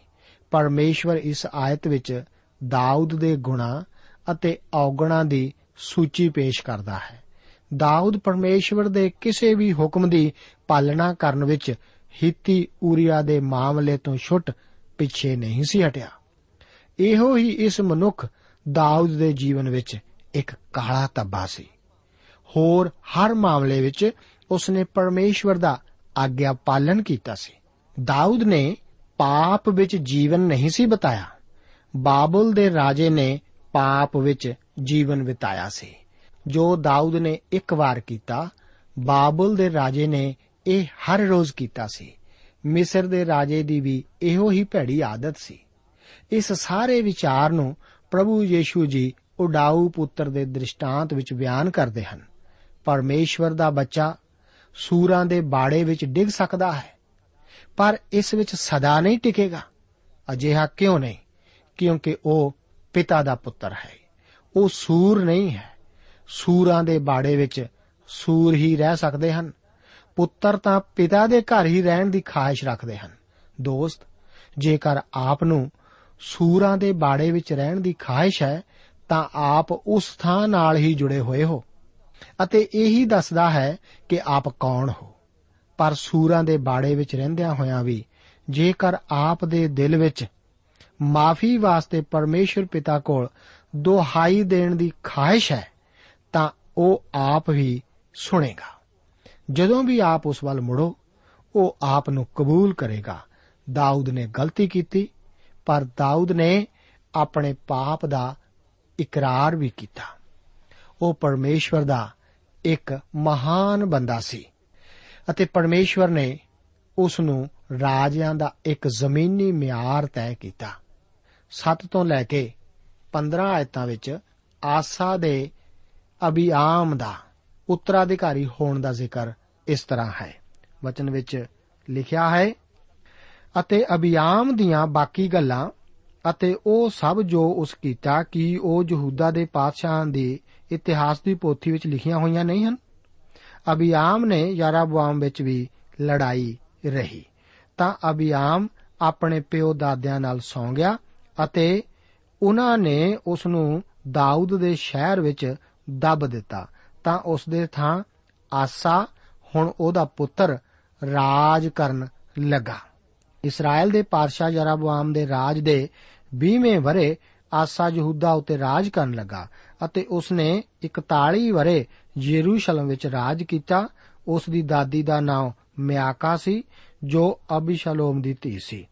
ਪਰਮੇਸ਼ਵਰ ਇਸ ਆਇਤ ਵਿੱਚ ਦਾਊਦ ਦੇ ਗੁਣਾ ਅਤੇ ਔਗਣਾਂ ਦੀ ਸੂਚੀ ਪੇਸ਼ ਕਰਦਾ ਹੈ। ਦਾਊਦ ਪਰਮੇਸ਼ਵਰ ਦੇ ਕਿਸੇ ਵੀ ਹੁਕਮ ਦੀ ਪਾਲਣਾ ਕਰਨ ਵਿੱਚ ਹਿੱਤੀ ਊਰੀਆ ਦੇ ਮਾਮਲੇ ਤੋਂ ਛੁੱਟ ਪਿੱਛੇ ਨਹੀਂ ਸੀ ਹਟਿਆ। ਇਹੋ ਹੀ ਇਸ ਮਨੁੱਖ ਦਾਊਦ ਦੇ ਜੀਵਨ ਵਿੱਚ ਇੱਕ ਕਾਲਾ ਧੱਬਾ ਸੀ। ਹੋਰ ਹਰ ਮਾਮਲੇ ਵਿੱਚ ਉਸਨੇ ਪਰਮੇਸ਼ਵਰ ਦਾ ਆਗਿਆ ਪਾਲਨ ਕੀਤਾ ਸੀ। ਦਾਊਦ ਨੇ ਪਾਪ ਵਿੱਚ ਜੀਵਨ ਨਹੀਂ ਸੀ ਬਤਾਇਆ। ਬਾਬਲ ਦੇ ਰਾਜੇ ਨੇ ਪਾਪ ਵਿੱਚ ਜੀਵਨ ਬਿਤਾਇਆ ਸੀ। ਜੋ ਦਾਊਦ ਨੇ ਇੱਕ ਵਾਰ ਕੀਤਾ, ਬਾਬਲ ਦੇ ਰਾਜੇ ਨੇ ਇਹ ਹਰ ਰੋਜ਼ ਕੀਤਾ ਸੀ। ਮਿਸਰ ਦੇ ਰਾਜੇ ਦੀ ਵੀ ਇਹੋ ਹੀ ਭੈੜੀ ਆਦਤ ਸੀ। ਇਸ ਸਾਰੇ ਵਿਚਾਰ ਨੂੰ ਪ੍ਰਭੂ ਯੀਸ਼ੂ ਜੀ ਉਡਾਊ ਪੁੱਤਰ ਦੇ ਦ੍ਰਿਸ਼ਟਾਂਤ ਵਿੱਚ ਬਿਆਨ ਕਰਦੇ ਹਨ। ਪਰਮੇਸ਼ਵਰ ਦਾ ਬੱਚਾ ਸੂਰਾਂ ਦੇ ਬਾੜੇ ਵਿੱਚ ਡਿੱਗ ਸਕਦਾ ਹੈ, ਪਰ ਇਸ ਵਿੱਚ ਸਦਾ ਨਹੀਂ ਟਿਕੇਗਾ। ਅਜਿਹਾ ਕਿਉਂ ਨਹੀਂ? ਕਿਉਂਕਿ ਉਹ ਪਿਤਾ ਦਾ ਪੁੱਤਰ ਹੈ। ਉਹ ਸੂਰ ਨਹੀਂ ਹੈ। ਸੂਰਾਂ ਦੇ ਬਾੜੇ ਵਿੱਚ ਸੂਰ ਹੀ ਰਹਿ ਸਕਦੇ ਹਨ। ਪੁੱਤਰ ਤਾਂ ਪਿਤਾ ਦੇ ਘਰ ਹੀ ਰਹਿਣ ਦੀ ਖਾਹਿਸ਼ ਰੱਖਦੇ ਹਨ। ਦੋਸਤ, ਜੇਕਰ ਆਪ ਨੂੰ ਸੂਰਾਂ ਦੇ ਬਾੜੇ ਵਿੱਚ ਰਹਿਣ ਦੀ ਖਾਹਿਸ਼ ਹੈ, ਤਾਂ ਆਪ ਉਸ ਥਾਂ ਨਾਲ ਹੀ ਜੁੜੇ ਹੋਏ ਹੋ। ਅਤੇ ਇਹੀ ਦੱਸਦਾ ਹੈ ਕਿ ਆਪ ਕੌਣ ਹੋ। ਪਰ ਸੂਰਾਂ ਦੇ ਬਾੜੇ ਵਿੱਚ ਰਹਿੰਦਿਆਂ ਹੋਇਆਂ ਵੀ ਜੇਕਰ ਆਪ ਦੇ ਦਿਲ ਵਿੱਚ ਮਾਫੀ ਵਾਸਤੇ ਪਰਮੇਸ਼ਰ ਪਿਤਾ ਕੋਲ ਦੁਹਾਈ ਦੇਣ ਦੀ ਖਾਹਿਸ਼ ਹੈ, ਤਾਂ ਉਹ ਆਪ ਵੀ ਸੁਣੇਗਾ। ਜਦੋਂ ਵੀ ਆਪ ਉਸ ਵੱਲ ਮੁੜੋ, ਉਹ ਆਪ ਨੂੰ ਕਬੂਲ ਕਰੇਗਾ। ਦਾਊਦ ਨੇ ਗਲਤੀ ਕੀਤੀ ਪਰ ਦਾਊਦ ਨੇ ਆਪਣੇ ਪਾਪ ਦਾ ਇਕਰਾਰ ਵੀ ਕੀਤਾ। ਉਹ ਪਰਮੇਸ਼ਵਰ ਦਾ ਇੱਕ ਮਹਾਨ ਬੰਦਾ ਸੀ ਅਤੇ ਪਰਮੇਸ਼ਵਰ ਨੇ ਉਸ ਨੂੰ ਰਾਜਿਆਂ ਦਾ ਇੱਕ ਜ਼ਮੀਨੀ ਮਿਆਰ ਤੈਅ ਕੀਤਾ। 7 ਤੋਂ ਲੈ ਕੇ 15 ਆਇਤਾਂ ਵਿੱਚ ਆਸਾ ਦੇ ਅਬੀਆਮ ਦਾ ਉੱਤਰਾਧਿਕਾਰੀ ਹੋਣ ਦਾ ਜ਼ਿਕਰ ਇਸ ਤਰ੍ਹਾਂ ਹੈ। ਵਚਨ ਵਿੱਚ ਲਿਖਿਆ ਹੈ ਅਤੇ ਅਬੀਆਮ ਦੀਆਂ ਬਾਕੀ ਗੱਲਾਂ ਅਤੇ ਉਹ ਸਭ ਜੋ ਉਸ ਕੀਤਾ ਕਿ ਉਹ ਯਹੂਦਾ ਦੇ ਪਾਤਸ਼ਾਹਾਂ ਦੇ ਇਤਿਹਾਸ ਦੀ ਪੋਥੀ ਵਿੱਚ ਲਿਖੀਆਂ ਹੋਈਆਂ ਨਹੀਂ ਹਨ? ਅਬੀਆਮ ਨੇ ਯਾਰਾਬੁਆਮ ਵਿੱਚ ਵੀ ਲੜਾਈ ਰਹੀ। ਤਾਂ ਅਬੀਆਮ ਆਪਣੇ ਪਿਓ ਦਾਦਿਆਂ ਨਾਲ ਸੌਂ ਗਿਆ ਅਤੇ ਉਹਨਾਂ ਨੇ ਉਸ ਨੂੰ ਦਾਊਦ ਦੇ ਸ਼ਹਿਰ ਵਿੱਚ ਦੱਬ ਦਿੱਤਾ। ਤਾਂ ਉਸ ਦੇ ਥਾਂ ਆਸਾ, ਹੁਣ ਉਹਦਾ ਪੁੱਤਰ ਰਾਜ ਕਰਨ ਲੱਗਾ। ਇਸਰਾਇਲ ਦੇ ਪਾਦਸ਼ਾਹ ਯਰਾਬੁਆਮ ਦੇ ਰਾਜ ਦੇ 20ਵੇਂ ਵਰੇ ਆਸਾ ਯਹੂਦਾ ਉਤੇ ਰਾਜ ਕਰਨ ਲੱਗਾ ਅਤੇ ਉਸਨੇ 41 ਵਰੇ ਯਰੂਸ਼ਲਮ ਵਿੱਚ ਰਾਜ ਕੀਤਾ। ਉਸ ਦੀ ਦਾਦੀ ਦਾ ਨਾਮ ਮਿਆਕਾ ਸੀ, ਜੋ ਅਬੀਸ਼ਲੋਮ ਦੀ ਧੀ ਸੀ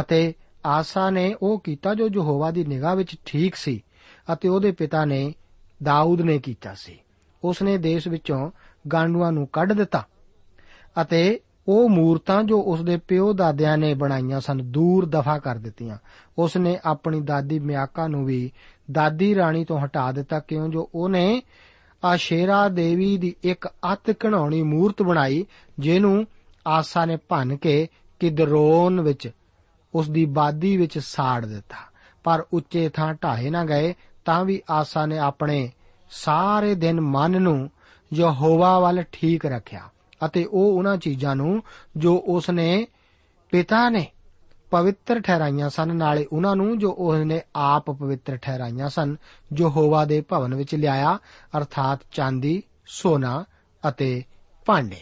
ਅਤੇ ਆਸਾ ਨੇ ਉਹ ਕੀਤਾ ਜੋ ਯਹੋਵਾ ਦੀ ਨਿਗਾਹ ਵਿੱਚ ਠੀਕ ਸੀ ਅਤੇ ਉਹਦੇ ਪਿਤਾ ਨੇ ਦਾਊਦ ਨੇ ਕੀਤਾ ਸੀ। ਉਸਨੇ ਦੇਸ਼ ਵਿੱਚੋਂ ਗਾਂਡੂਆਂ ਨੂੰ ਕੱਢ ਦਿੱਤਾ ਅਤੇ ਉਹ ਮੂਰਤਾਂ ਜੋ ਉਸਦੇ ਪਿਓ ਦਾਦਿਆਂ ਨੇ ਬਣਾਈਆਂ ਸਨ, ਦੂਰ ਦਫਾ ਕਰ ਦਿੱਤੀਆਂ। ਉਸਨੇ ਆਪਣੀ ਦਾਦੀ ਮਿਆਕਾ ਨੂੰ ਵੀ ਦਾਦੀ ਰਾਣੀ ਤੋਂ ਹਟਾ ਦਿੱਤਾ, ਕਿਉਂ ਜੋ ਉਹਨੇ ਆਸ਼ੇਰਾ ਦੇਵੀ ਦੀ ਇੱਕ ਅਤ ਘਣਾਉਣੀ ਮੂਰਤ ਬਣਾਈ, ਜਿਹਨੂੰ ਆਸਾ ਨੇ ਭੰਨ ਕੇ ਕਿਦਰੋਨ ਵਿੱਚ ਉਸ ਦੀ ਬਾਦੀ ਵਿੱਚ ਸਾੜ ਦਿੱਤਾ। ਪਰ ਉੱਚੇ ਥਾਂ ਢਾਹੇ ਨਾ ਗਏ, ਤਾਂ ਵੀ ਆਸਾ ਨੇ ਆਪਣੇ ਸਾਰੇ ਦਿਨ ਮਨ ਨੂੰ ਯਹੋਵਾ ਵੱਲ ਠੀਕ ਰੱਖਿਆ। ਅਤੇ ਉਹ ਉਹਨਾਂ ਚੀਜ਼ਾਂ ਨੂੰ ਜੋ ਉਸ ਨੇ ਪਿਤਾ ਨੇ ਪਵਿੱਤਰ ਠਹਿਰਾਈਆਂ ਸਨ, ਨਾਲੇ ਉਹਨਾਂ ਨੂੰ ਜੋ ਉਸ ਨੇ ਆਪ ਪਵਿੱਤਰ ਠਹਿਰਾਈਆਂ ਸਨ ਜੋ ਹੋਵਾ ਦੇ ਭਵਨ ਵਿੱਚ ਲਿਆਇਆ, ਅਰਥਾਤ ਚਾਂਦੀ, ਸੋਨਾ ਅਤੇ ਭਾਂਡੇ।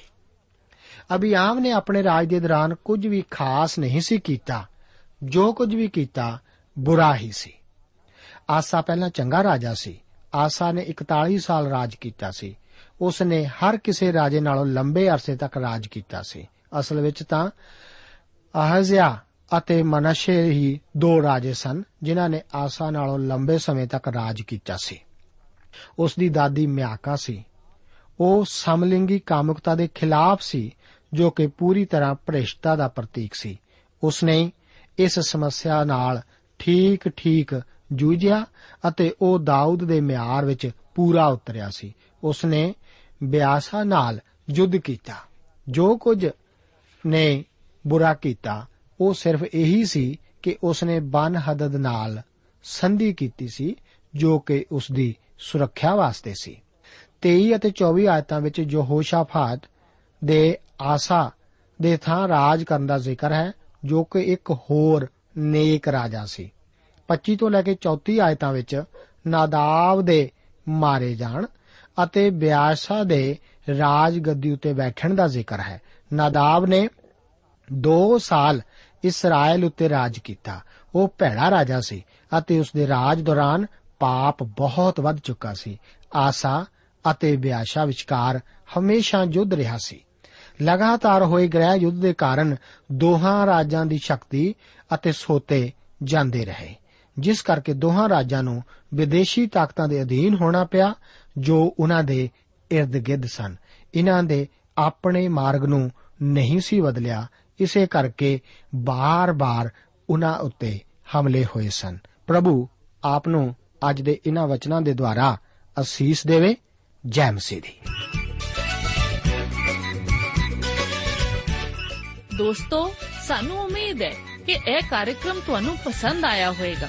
ਅਬੀਆਮ ਨੇ ਆਪਣੇ ਰਾਜ ਦੇ ਦੌਰਾਨ ਕੁਝ ਵੀ ਖਾਸ ਨਹੀਂ ਸੀ ਕੀਤਾ, ਜੋ ਕੁਝ ਵੀ ਕੀਤਾ ਬੁਰਾ ਹੀ ਸੀ। ਆਸਾ ਪਹਿਲਾਂ ਚੰਗਾ ਰਾਜਾ ਸੀ। ਆਸਾ ਨੇ 41 ਸਾਲ ਰਾਜ ਕੀਤਾ ਸੀ। ਉਸ ਨੇ ਹਰ ਕਿਸੇ ਰਾਜੇ ਨਾਲੋਂ ਲੰਬੇ ਅਰਸੇ ਤੱਕ ਰਾਜ ਕੀਤਾ ਸੀ। ਅਸਲ ਵਿੱਚ ਤਾਂ ਅਹਜ਼ਿਆ ਅਤੇ ਮਨਸ਼ੇ ਹੀ ਦੋ ਰਾਜੇ ਸਨ, ਜਿਨ੍ਹਾਂ ਨੇ ਆਸਾ ਨਾਲੋਂ ਲੰਬੇ ਸਮੇਂ ਤੱਕ ਰਾਜ ਕੀਤਾ ਸੀ। ਉਸ ਦੀ ਦਾਦੀ ਮਿਆਕਾ ਸੀ। ਉਹ ਸਮਲਿੰਗੀ ਕਾਮੁਕਤਾ ਦੇ ਖਿਲਾਫ ਸੀ, ਜੋ ਕਿ ਪੂਰੀ ਤਰ੍ਹਾਂ ਭ੍ਰਿਸ਼ਟਤਾ ਦਾ ਪ੍ਰਤੀਕ ਸੀ। ਉਸ ਨੇ ਇਸ ਸਮੱਸਿਆ ਨਾਲ ਠੀਕ-ਠੀਕ ਜੂਝਿਆ ਅਤੇ ਉਹ ਦਾਊਦ ਦੇ ਮਿਆਰ ਵਿੱਚ ਪੂਰਾ ਉਤਰਿਆ ਸੀ। ਉਸ ਨੇ ਬਿਆਸਾ ਨਾਲ ਯੁੱਧ ਕੀਤਾ। ਜੋ ਕੁਝ ਨੇ ਬੁਰਾ ਕੀਤਾ, ਉਹ ਸਿਰਫ ਇਹੀ ਸੀ ਕਿ ਉਸ ਨੇ ਬਨ ਹਦਦ ਨਾਲ ਸੰਧੀ ਕੀਤੀ ਸੀ, ਜੋ ਕਿ ਉਸ ਦੀ ਸੁਰੱਖਿਆ ਵਾਸਤੇ ਸੀ। 23 ਅਤੇ 24 ਆਇਤਾਂ ਵਿੱਚ ਯਹੋਸ਼ਾਫਾਤ ਦੇ ਆਸਾ ਦੇ ਥਾਂ ਰਾਜ ਕਰਨ ਦਾ ਜ਼ਿਕਰ ਹੈ, ਜੋ ਕਿ ਇੱਕ ਹੋਰ ਨੇਕ ਰਾਜਾ ਸੀ। 25 ਤੋਂ ਲੈ ਕੇ 34 ਆਇਤਾਂ ਵਿੱਚ ਨਾਦਾਬ ਦੇ ਮਾਰੇ ਜਾਣ ਅਤੇ ਬਿਆਸਾ ਦੇ ਰਾਜ ਗੱਦੀ ਉੱਤੇ ਬੈਠਣ ਦਾ ਜ਼ਿਕਰ ਹੈ। ਨਾਦਾਬ ਨੇ 2 ਸਾਲ ਇਸਰਾਇਲ ਉੱਤੇ ਰਾਜ ਕੀਤਾ। ਉਹ ਭੈੜਾ ਰਾਜਾ ਸੀ ਅਤੇ ਉਸ ਦੇ ਰਾਜ ਦੌਰਾਨ ਪਾਪ ਬਹੁਤ ਵੱਧ ਚੁੱਕਾ ਸੀ। ਆਸਾ ਅਤੇ ਬਿਆਸ਼ਾ ਵਿਚਕਾਰ ਹਮੇਸ਼ਾ ਯੁੱਧ ਰਿਹਾ ਸੀ। ਲਗਾਤਾਰ ਹੋਏ ਗ੍ਰਹਿ ਯੁੱਧ ਦੇ ਕਾਰਨ ਦੋਹਾਂ ਰਾਜਾਂ ਦੀ ਸ਼ਕਤੀ ਅਤੇ ਸੋਤੇ ਜਾਂਦੇ ਰਹੇ। ਜਿਸ ਕਰਕੇ ਦੋਹਾਂ ਰਾਜਾਂ ਨੂੰ ਵਿਦੇਸ਼ੀ ਤਾਕਤਾਂ ਦੇ ਅਧੀਨ ਹੋਣਾ ਪਿਆ, ਜੋ ਉਹਨਾਂ ਦੇ ird-gird ਸਨ। ਇਹਨਾਂ ਦੇ ਆਪਣੇ ਮਾਰਗ ਨੂੰ ਨਹੀਂ ਸੀ ਬਦਲਿਆ। ਇਸੇ ਕਰਕੇ ਬਾਰ-ਬਾਰ ਉਹਨਾਂ ਉੱਤੇ ਹਮਲੇ ਹੋਏ ਸਨ। ਪ੍ਰਭੂ, ਆਪ ਨੂੰ ਅੱਜ ਦੇ ਇਹਨਾਂ ਵਚਨਾਂ ਦੇ ਦੁਆਰਾ ਅਸੀਸ ਦੇਵੇ। ਜੈ ਮਸੀਹ ਦੀ। ਦੋਸਤੋ, ਸਾਨੂੰ ਉਮੀਦ ਹੈ ਕਿ ਇਹ ਕਾਰਜਕ੍ਰਮ ਤੁਹਾਨੂੰ ਪਸੰਦ ਆਇਆ ਹੋਵੇਗਾ।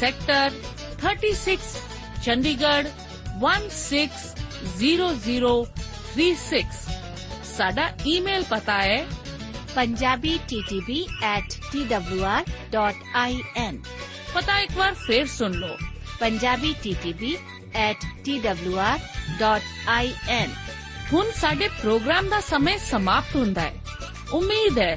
sector 36 Chandigarh 160036 ਸਾਡਾ ਈਮੇਲ ਪਤਾ ਹੈ punjabi.ttb@twr.in ਪਤਾ ਇੱਕ ਵਾਰ ਫੇਰ ਸੁਣ ਲਓ punjabi.ttb@twr.in ਹੁਣ ਸਾਡੇ ਪ੍ਰੋਗਰਾਮ ਦਾ ਸਮੇਂ ਸਮਾਪਤ ਹੁੰਦਾ ਹੈ ਉਮੀਦ ਹੈ